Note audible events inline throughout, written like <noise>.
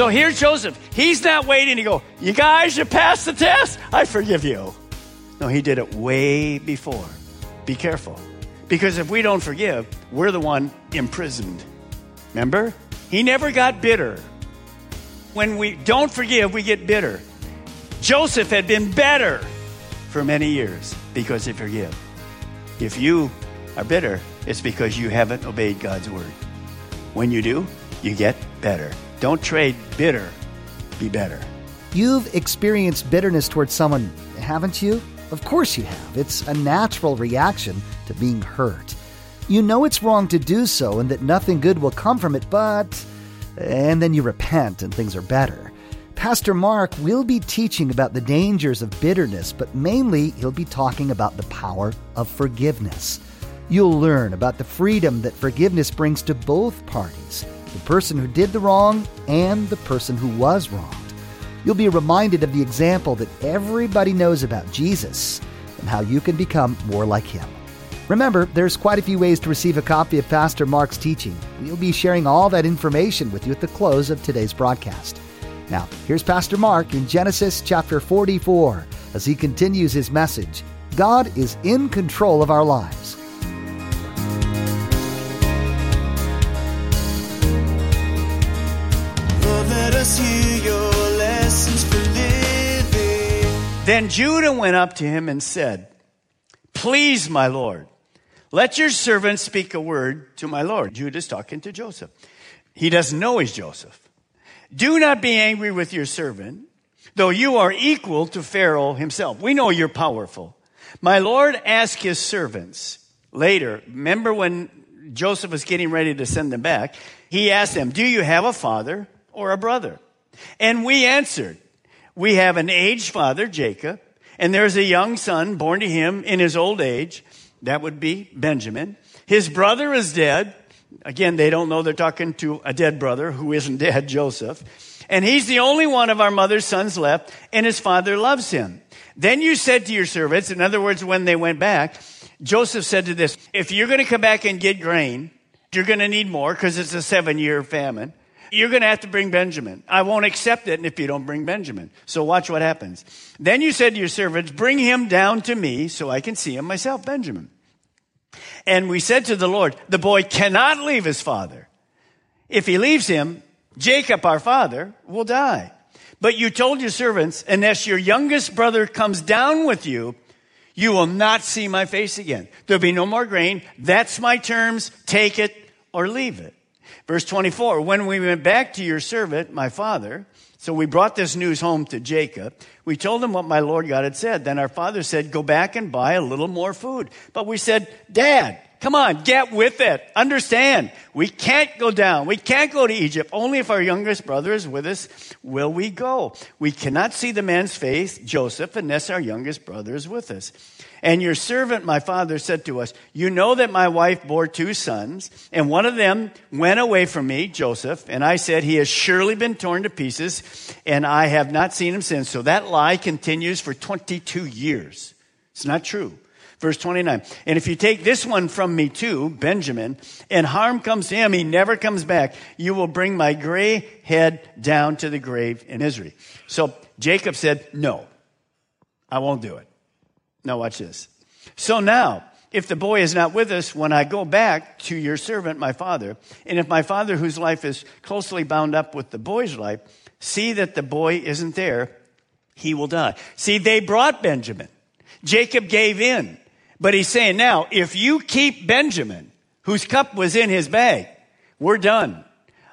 So here's Joseph. He's not waiting to go, you guys, you passed the test. I forgive you. No, he did it way before. Be careful. Because if we don't forgive, we're the one imprisoned. Remember? He never got bitter. When we don't forgive, we get bitter. Joseph had been better for many years because he forgive. If you are bitter, it's because you haven't obeyed God's word. When you do, you get better. Don't trade bitter, be better. You've experienced bitterness towards someone, haven't you? Of course you have. It's a natural reaction to being hurt. You know it's wrong to do so and that nothing good will come from it, but. And then you repent and things are better. Pastor Mark will be teaching about the dangers of bitterness, but mainly he'll be talking about the power of forgiveness. You'll learn about the freedom that forgiveness brings to both parties the person who did the wrong and the person who was wronged. You'll be reminded of the example that everybody knows about Jesus and how you can become more like him. Remember, there's quite a few ways to receive a copy of Pastor Mark's teaching. We'll be sharing all that information with you at the close of today's broadcast. Now, here's Pastor Mark in Genesis chapter 44 as he continues his message God is in control of our lives. Then Judah went up to him and said, Please, my Lord, let your servant speak a word to my Lord. Judah's talking to Joseph. He doesn't know he's Joseph. Do not be angry with your servant, though you are equal to Pharaoh himself. We know you're powerful. My Lord asked his servants later, remember when Joseph was getting ready to send them back, he asked them, Do you have a father or a brother? And we answered, We have an aged father, Jacob, and there's a young son born to him in his old age. That would be Benjamin. His brother is dead. Again, they don't know they're talking to a dead brother who isn't dead, <laughs> Joseph. And he's the only one of our mother's sons left, and his father loves him. Then you said to your servants, in other words, when they went back, Joseph said to this, if you're going to come back and get grain, you're going to need more because it's a seven year famine. You're going to have to bring Benjamin. I won't accept it if you don't bring Benjamin. So watch what happens. Then you said to your servants, bring him down to me so I can see him myself, Benjamin. And we said to the Lord, the boy cannot leave his father. If he leaves him, Jacob, our father, will die. But you told your servants, unless your youngest brother comes down with you, you will not see my face again. There'll be no more grain. That's my terms. Take it or leave it. Verse 24, when we went back to your servant, my father, so we brought this news home to Jacob. We told him what my Lord God had said. Then our father said, go back and buy a little more food. But we said, Dad, come on, get with it. Understand, we can't go down. We can't go to Egypt. Only if our youngest brother is with us will we go. We cannot see the man's face, Joseph, unless our youngest brother is with us. And your servant, my father, said to us, You know that my wife bore two sons, and one of them went away from me, Joseph, and I said, He has surely been torn to pieces, and I have not seen him since. So that lie continues for 22 years. It's not true. Verse 29. And if you take this one from me too, Benjamin, and harm comes to him, he never comes back, you will bring my gray head down to the grave in Israel. So Jacob said, No, I won't do it. Now, watch this. So now, if the boy is not with us when I go back to your servant, my father, and if my father, whose life is closely bound up with the boy's life, see that the boy isn't there, he will die. See, they brought Benjamin. Jacob gave in. But he's saying now, if you keep Benjamin, whose cup was in his bag, we're done.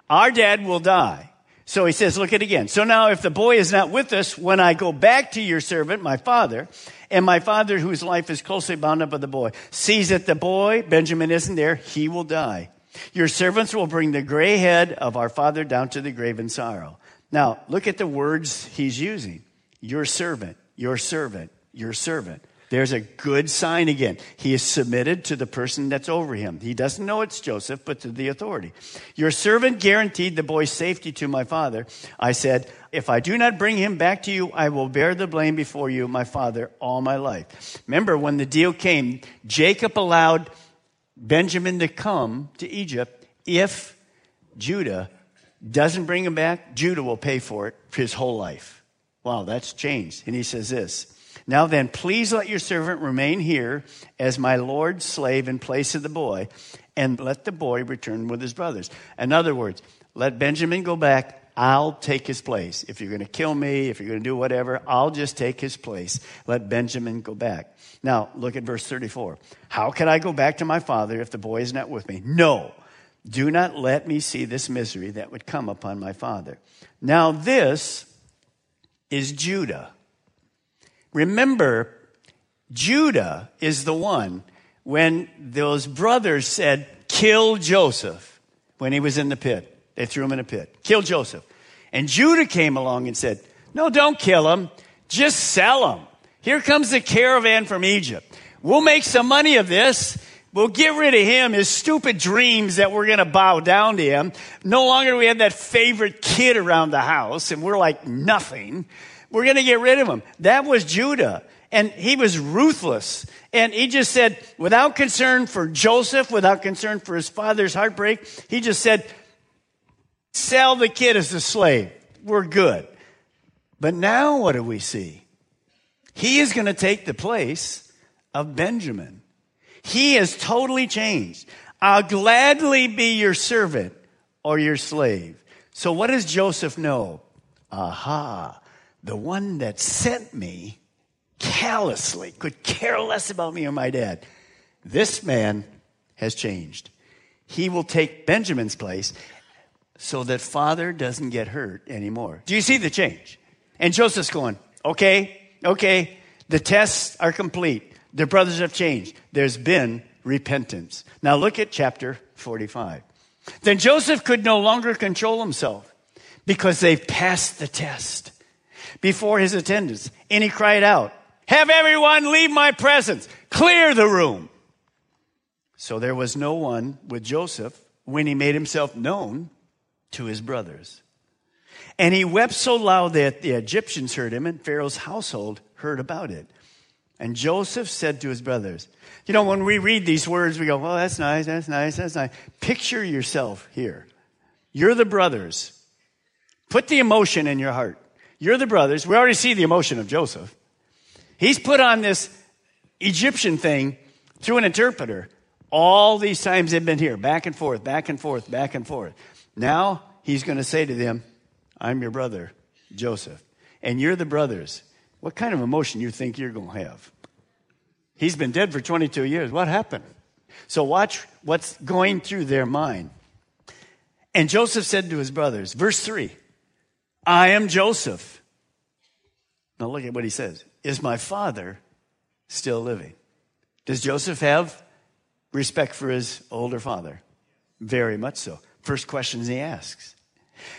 Our dad will die. So he says, look at it again. So now if the boy is not with us, when I go back to your servant, my father, and my father, whose life is closely bound up with the boy, sees that the boy, Benjamin, isn't there, he will die. Your servants will bring the gray head of our father down to the grave in sorrow. Now, look at the words he's using. Your servant, your servant, your servant. There's a good sign again. He is submitted to the person that's over him. He doesn't know it's Joseph, but to the authority. Your servant guaranteed the boy's safety to my father. I said, if I do not bring him back to you, I will bear the blame before you, my father, all my life. Remember, when the deal came, Jacob allowed Benjamin to come to Egypt if Judah doesn't bring him back, Judah will pay for it for his whole life. Wow, that's changed. And he says this Now then, please let your servant remain here as my Lord's slave in place of the boy, and let the boy return with his brothers. In other words, let Benjamin go back. I'll take his place. If you're going to kill me, if you're going to do whatever, I'll just take his place. Let Benjamin go back. Now, look at verse 34. How can I go back to my father if the boy is not with me? No. Do not let me see this misery that would come upon my father. Now, this is Judah. Remember, Judah is the one when those brothers said, Kill Joseph when he was in the pit. They threw him in a pit. Kill Joseph. And Judah came along and said, No, don't kill him. Just sell him. Here comes the caravan from Egypt. We'll make some money of this. We'll get rid of him, his stupid dreams that we're going to bow down to him. No longer do we have that favorite kid around the house and we're like nothing. We're going to get rid of him. That was Judah. And he was ruthless. And he just said, without concern for Joseph, without concern for his father's heartbreak, he just said, sell the kid as a slave. We're good. But now what do we see? He is going to take the place of Benjamin. He has totally changed. I'll gladly be your servant or your slave. So what does Joseph know? Aha, the one that sent me callously could care less about me or my dad. This man has changed. He will take Benjamin's place so that father doesn't get hurt anymore. Do you see the change? And Joseph's going, okay, okay, the tests are complete. The brothers have changed. There's been repentance. Now look at chapter 45. Then Joseph could no longer control himself because they've passed the test before his attendants. And he cried out, Have everyone leave my presence, clear the room. So there was no one with Joseph when he made himself known to his brothers. And he wept so loud that the Egyptians heard him, and Pharaoh's household heard about it. And Joseph said to his brothers, You know, when we read these words, we go, Well, that's nice, that's nice, that's nice. Picture yourself here. You're the brothers. Put the emotion in your heart. You're the brothers. We already see the emotion of Joseph. He's put on this Egyptian thing through an interpreter. All these times they've been here, back and forth, back and forth, back and forth. Now he's going to say to them, I'm your brother, Joseph. And you're the brothers what kind of emotion you think you're going to have? He's been dead for 22 years. What happened? So watch what's going through their mind. And Joseph said to his brothers, verse 3, I am Joseph. Now look at what he says. Is my father still living? Does Joseph have respect for his older father? Very much so. First questions he asks.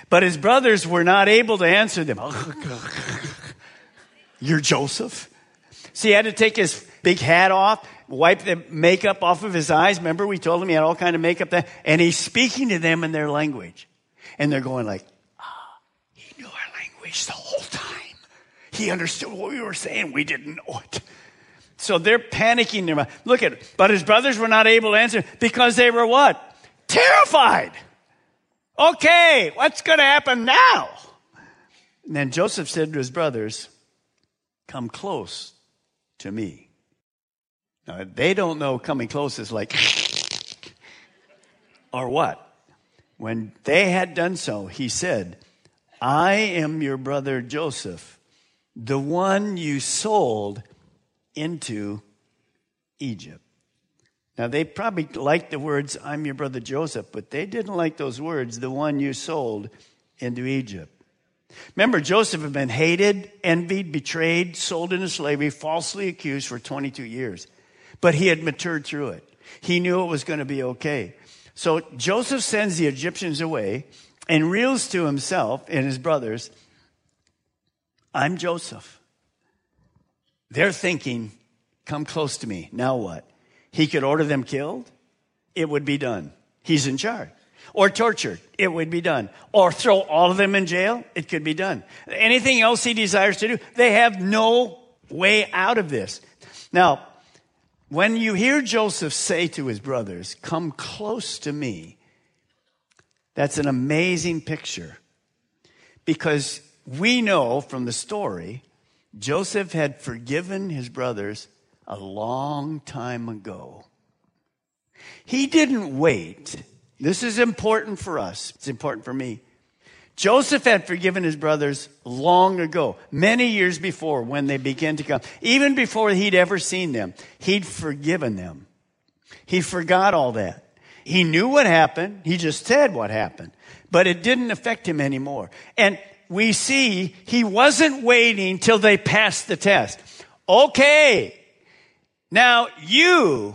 But his brothers were not able to answer them. <laughs> You're Joseph? So he had to take his big hat off, wipe the makeup off of his eyes. Remember, we told him he had all kind of makeup there, and he's speaking to them in their language. And they're going like, the whole time. He understood what we were saying. We didn't know it. So they're panicking. Look at it. But his brothers were not able to answer because they were what? Terrified. Okay, what's going to happen now? And then Joseph said to his brothers, come close to me. Now, they don't know coming close is like, <laughs> or what? When they had done so, he said, I am your brother Joseph, the one you sold into Egypt. Now, they probably liked the words, I'm your brother Joseph, but they didn't like those words, the one you sold into Egypt. Remember, Joseph had been hated, envied, betrayed, sold into slavery, falsely accused for 22 years. But he had matured through it. He knew it was going to be okay. So Joseph sends the Egyptians away and reels to himself and his brothers, I'm Joseph. They're thinking, come close to me. Now what? He could order them killed. It would be done. He's in charge. Or tortured. It would be done. Or throw all of them in jail. It could be done. Anything else he desires to do, they have no way out of this. Now, when you hear Joseph say to his brothers, Come close to me, that's an amazing picture. Because we know from the story, Joseph had forgiven his brothers a long time ago. He didn't wait. This is important for us. It's important for me. Joseph had forgiven his brothers long ago, many years before when they began to come. Even before he'd ever seen them, he'd forgiven them. He forgot all that. He knew what happened. He just said what happened, but it didn't affect him anymore. And we see he wasn't waiting till they passed the test. Okay. Now you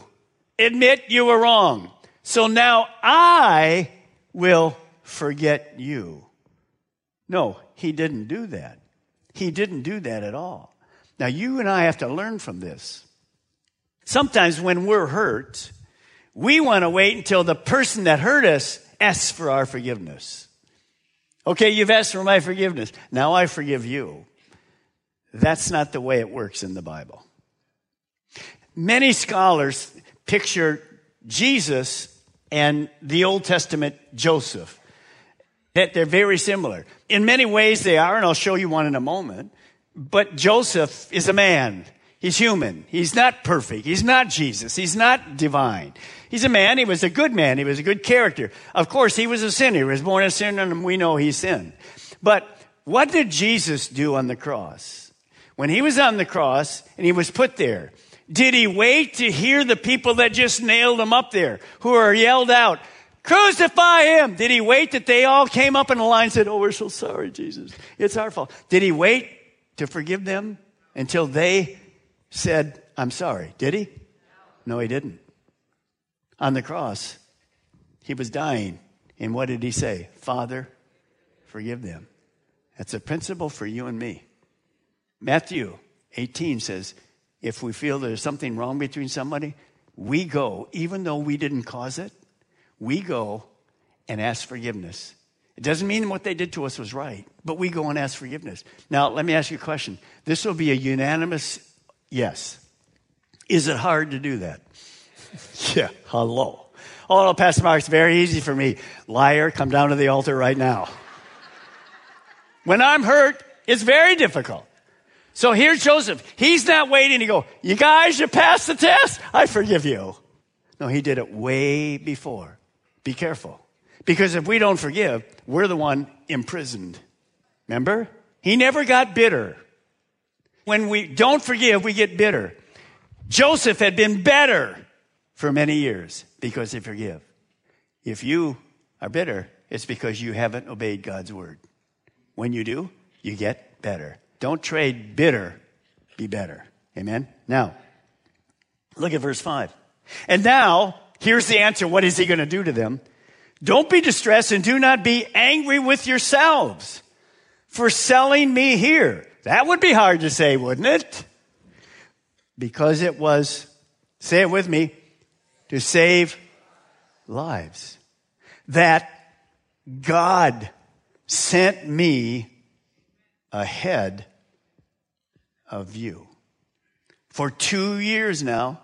admit you were wrong. So now I will forget you. No, he didn't do that. He didn't do that at all. Now you and I have to learn from this. Sometimes when we're hurt, we want to wait until the person that hurt us asks for our forgiveness. Okay, you've asked for my forgiveness. Now I forgive you. That's not the way it works in the Bible. Many scholars picture Jesus and the Old Testament Joseph. That they're very similar. In many ways they are, and I'll show you one in a moment. But Joseph is a man. He's human. He's not perfect. He's not Jesus. He's not divine. He's a man. He was a good man. He was a good character. Of course, he was a sinner. He was born a sinner, and we know he sinned. But what did Jesus do on the cross? When he was on the cross and he was put there, did he wait to hear the people that just nailed him up there, who are yelled out, Crucify him! Did he wait that they all came up in a line and said, Oh, we're so sorry, Jesus. It's our fault. Did he wait to forgive them until they said, I'm sorry? Did he? No, he didn't on the cross, he was dying. And what did he say? Father, forgive them. That's a principle for you and me. Matthew 18 says, if we feel there's something wrong between somebody, we go, even though we didn't cause it, we go and ask forgiveness. It doesn't mean what they did to us was right, but we go and ask forgiveness. Now, let me ask you a question. This will be a unanimous yes. Is it hard to do that? <laughs> yeah, hello. Oh, no, Pastor Mark, it's very easy for me. Liar, come down to the altar right now. when I'm hurt, it's very difficult. So here's Joseph. He's not waiting to go, you guys, you passed the test. I forgive you. No, he did it way before. Be careful. Because if we don't forgive, we're the one imprisoned. Remember? He never got bitter. When we don't forgive, we get bitter. Joseph had been better for many years because they forgive. If you are bitter, it's because you haven't obeyed God's word. When you do, you get better. Don't trade bitter, be better. Amen? Now, look at verse 5. And now, here's the answer. What is he going to do to them? Don't be distressed and do not be angry with yourselves for selling me here. That would be hard to say, wouldn't it? Because it was, say it with me, to save lives. That God sent me ahead of you. For two years now,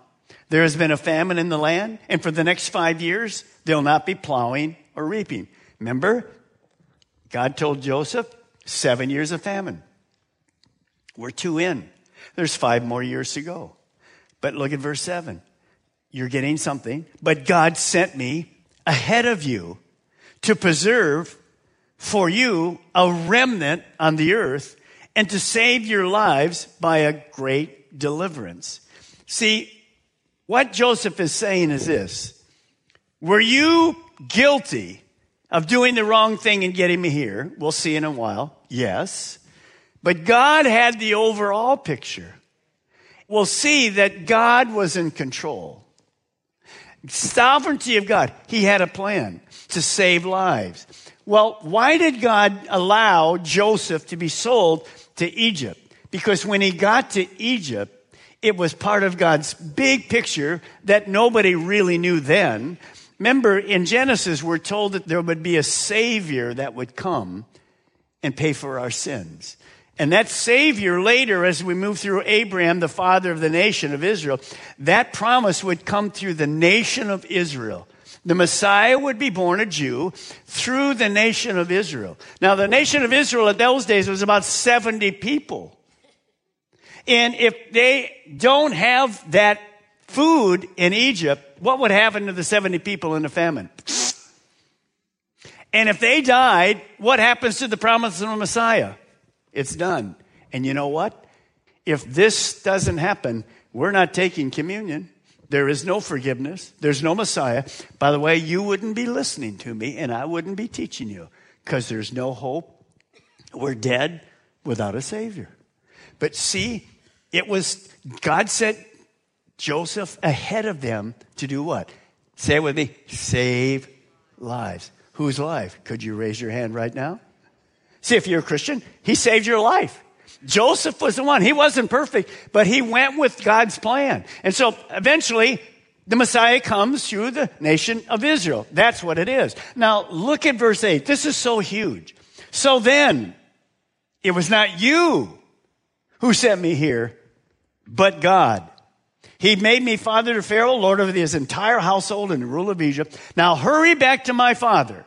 there has been a famine in the land, and for the next five years, they'll not be plowing or reaping. Remember, God told Joseph, seven years of famine. We're two in. There's five more years to go. But look at verse seven. You're getting something, but God sent me ahead of you to preserve for you a remnant on the earth and to save your lives by a great deliverance. See, what Joseph is saying is this. Were you guilty of doing the wrong thing and getting me here. We'll see in a while. Yes. But God had the overall picture. We'll see that God was in control. Sovereignty of God. He had a plan to save lives. Well, why did God allow Joseph to be sold to Egypt? Because when he got to Egypt, it was part of God's big picture that nobody really knew then. Remember, in Genesis, we're told that there would be a Savior that would come and pay for our sins. And that Savior later, as we move through Abraham, the father of the nation of Israel, that promise would come through the nation of Israel. The Messiah would be born a Jew through the nation of Israel. Now, the nation of Israel at those days was about 70 people. And if they don't have that food in Egypt, what would happen to the 70 people in the famine? And if they died, what happens to the promise of the Messiah? It's done. And you know what? If this doesn't happen, we're not taking communion. There is no forgiveness. There's no Messiah. By the way, you wouldn't be listening to me and I wouldn't be teaching you because there's no hope. We're dead without a Savior. But see, it was God sent Joseph ahead of them to do what? Say it with me save lives. Whose life? Could you raise your hand right now? See, if you're a Christian, he saved your life. Joseph was the one. He wasn't perfect, but he went with God's plan. And so eventually, the Messiah comes through the nation of Israel. That's what it is. Now, look at verse 8. This is so huge. So then, it was not you who sent me here, but God. He made me father to Pharaoh, lord over his entire household and the rule of Egypt. Now hurry back to my father,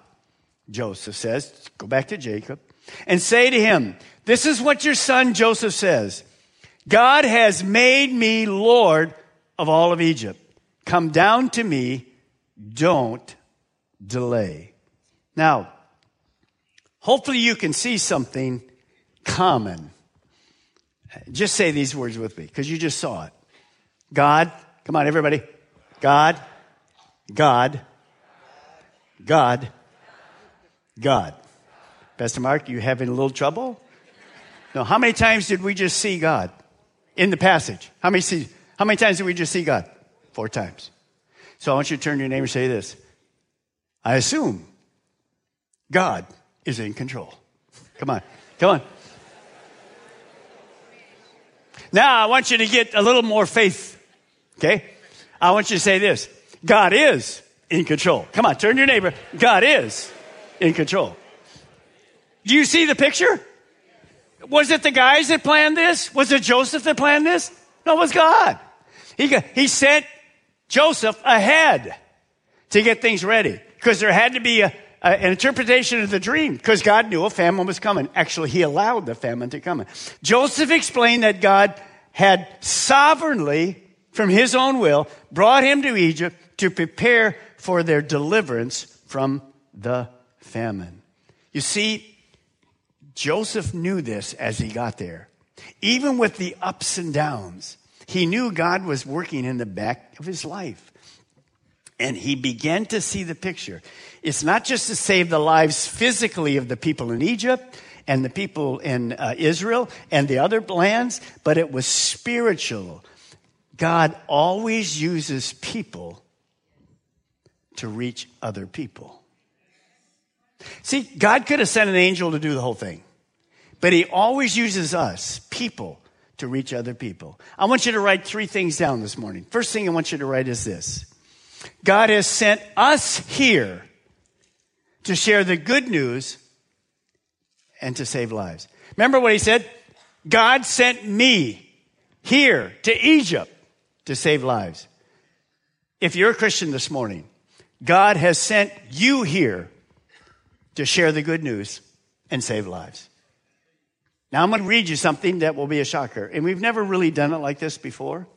Joseph says. Go back to Jacob and say to him, This is what your son Joseph says God has made me Lord of all of Egypt. Come down to me, don't delay. Now, hopefully you can see something common. Just say these words with me because you just saw it. God, come on, everybody. God, God, God, God. Pastor Mark, you having a little trouble? No. How many times did we just see God in the passage? How many see, How many times did we just see God? Four times. So I want you to turn to your neighbor and say this. I assume God is in control. Come on. Come on. Now I want you to get a little more faith. Okay? I want you to say this. God is in control. Come on, turn to your neighbor. God is in control. Do you see the picture? Was it the guys that planned this? Was it Joseph that planned this? No, it was God. He, he sent Joseph ahead to get things ready because there had to be a, a, an interpretation of the dream because God knew a famine was coming. Actually, he allowed the famine to come. Joseph explained that God had sovereignly, from his own will, brought him to Egypt to prepare for their deliverance from the famine. You see, Joseph knew this as he got there. Even with the ups and downs, he knew God was working in the back of his life. And he began to see the picture. It's not just to save the lives physically of the people in Egypt and the people in uh, Israel and the other lands, but it was spiritual. God always uses people to reach other people. See, God could have sent an angel to do the whole thing, but He always uses us, people, to reach other people. I want you to write three things down this morning. First thing I want you to write is this God has sent us here to share the good news and to save lives. Remember what He said? God sent me here to Egypt to save lives. If you're a Christian this morning, God has sent you here to share the good news and save lives. Now I'm going to read you something that will be a shocker. And we've never really done it like this before.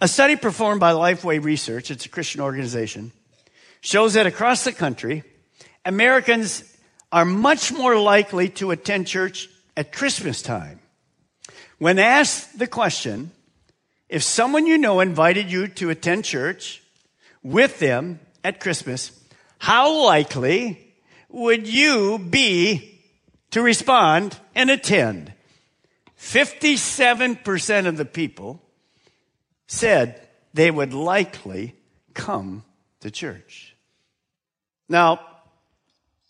A study performed by Lifeway Research, it's a Christian organization, shows that across the country, Americans are much more likely to attend church at Christmas time. When asked the question, if someone you know invited you to attend church with them at Christmas, how likely would you be to respond and attend? 57% of the people said they would likely come to church. Now,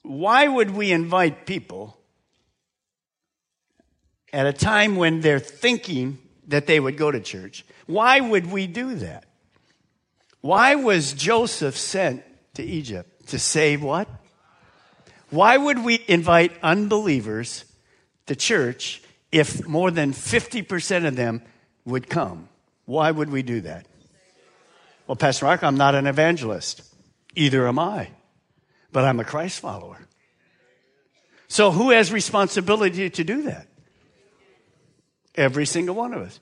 why would we invite people at a time when they're thinking that they would go to church? Why would we do that? Why was Joseph sent to Egypt? To save what? Why would we invite unbelievers to church if more than 50% of them would come? Why would we do that? Well, Pastor Mark, I'm not an evangelist. Either am I. But I'm a Christ follower. So who has responsibility to do that? Every single one of us.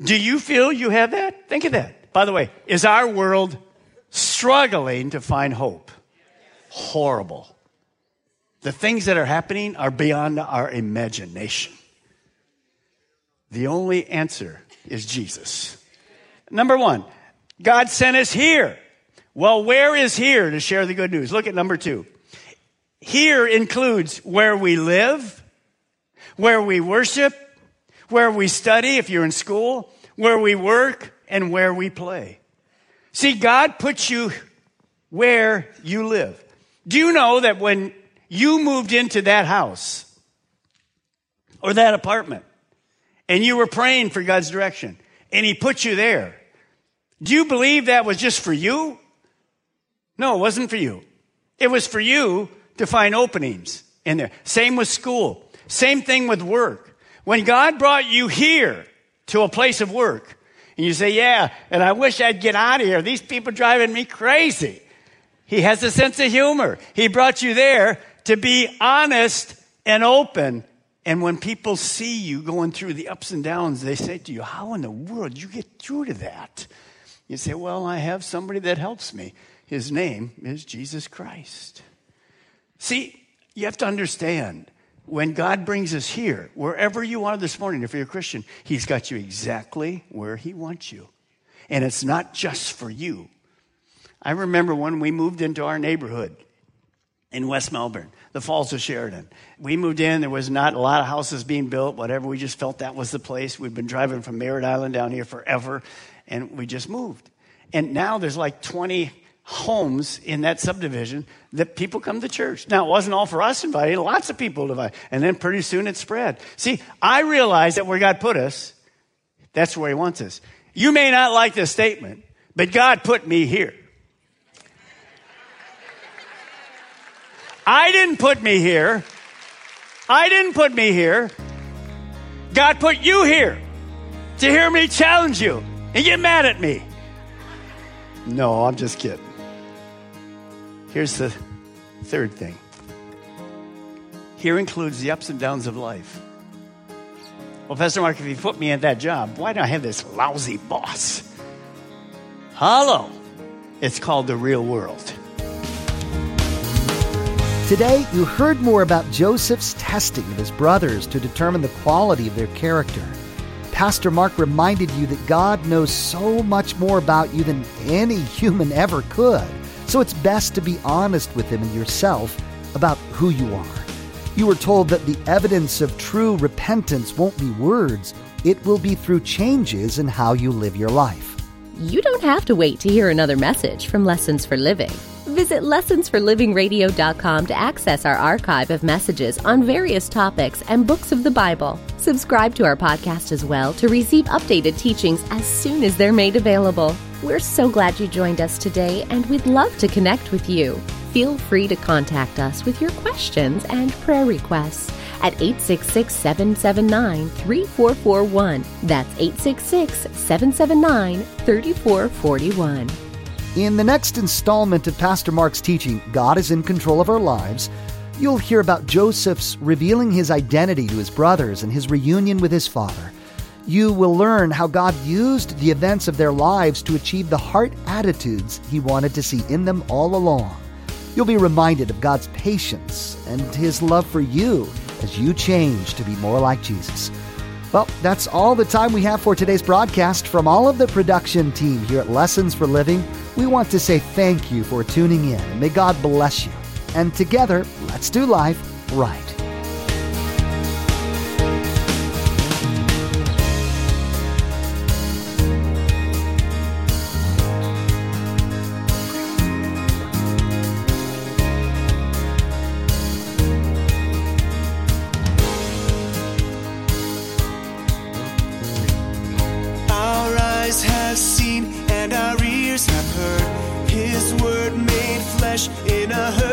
Do you feel you have that? Think of that. By the way, is our world struggling to find hope? Horrible. The things that are happening are beyond our imagination. The only answer is Jesus. Number one, God sent us here. Well, where is here to share the good news? Look at number two. Here includes where we live, where we worship, where we study if you're in school, where we work, and where we play. See, God puts you where you live. Do you know that when you moved into that house or that apartment and you were praying for God's direction and He put you there, do you believe that was just for you? No, it wasn't for you. It was for you to find openings in there. Same with school. Same thing with work. When God brought you here to a place of work, and you say, yeah, and I wish I'd get out of here. These people driving me crazy. He has a sense of humor. He brought you there to be honest and open. And when people see you going through the ups and downs, they say to you, how in the world you get through to that? You say, Well, I have somebody that helps me. His name is Jesus Christ. See, you have to understand when God brings us here, wherever you are this morning, if you're a Christian, He's got you exactly where He wants you. And it's not just for you. I remember when we moved into our neighborhood in West Melbourne, the Falls of Sheridan. We moved in, there was not a lot of houses being built, whatever. We just felt that was the place. We'd been driving from Merritt Island down here forever and we just moved. And now there's like 20 homes in that subdivision that people come to church. Now, it wasn't all for us invited, lots of people invited. And then pretty soon it spread. See, I realize that where God put us, that's where He wants us. You may not like this statement, but God put me here. I didn't put me here. I didn't put me here. God put you here to hear me challenge you and get mad at me. No, I'm just kidding. Here's the third thing here includes the ups and downs of life. Well, Pastor Mark, if you put me in that job, why do I have this lousy boss? Hello. It's called the real world. Today, you heard more about Joseph's testing of his brothers to determine the quality of their character. Pastor Mark reminded you that God knows so much more about you than any human ever could. So it's best to be honest with Him and yourself about who you are. You were told that the evidence of true repentance won't be words, it will be through changes in how you live your life. You don't have to wait to hear another message from Lessons for Living. Visit lessonsforlivingradio.com to access our archive of messages on various topics and books of the Bible. Subscribe to our podcast as well to receive updated teachings as soon as they're made available. We're so glad you joined us today and we'd love to connect with you. Feel free to contact us with your questions and prayer requests at 866 779 3441. That's 866 779 3441. In the next installment of Pastor Mark's teaching, God is in control of our lives, you'll hear about Joseph's revealing his identity to his brothers and his reunion with his father. You will learn how God used the events of their lives to achieve the heart attitudes he wanted to see in them all along. You'll be reminded of God's patience and his love for you as you change to be more like Jesus. Well, that's all the time we have for today's broadcast. From all of the production team here at Lessons for Living, we want to say thank you for tuning in and may God bless you. And together, let's do life right. In a hurting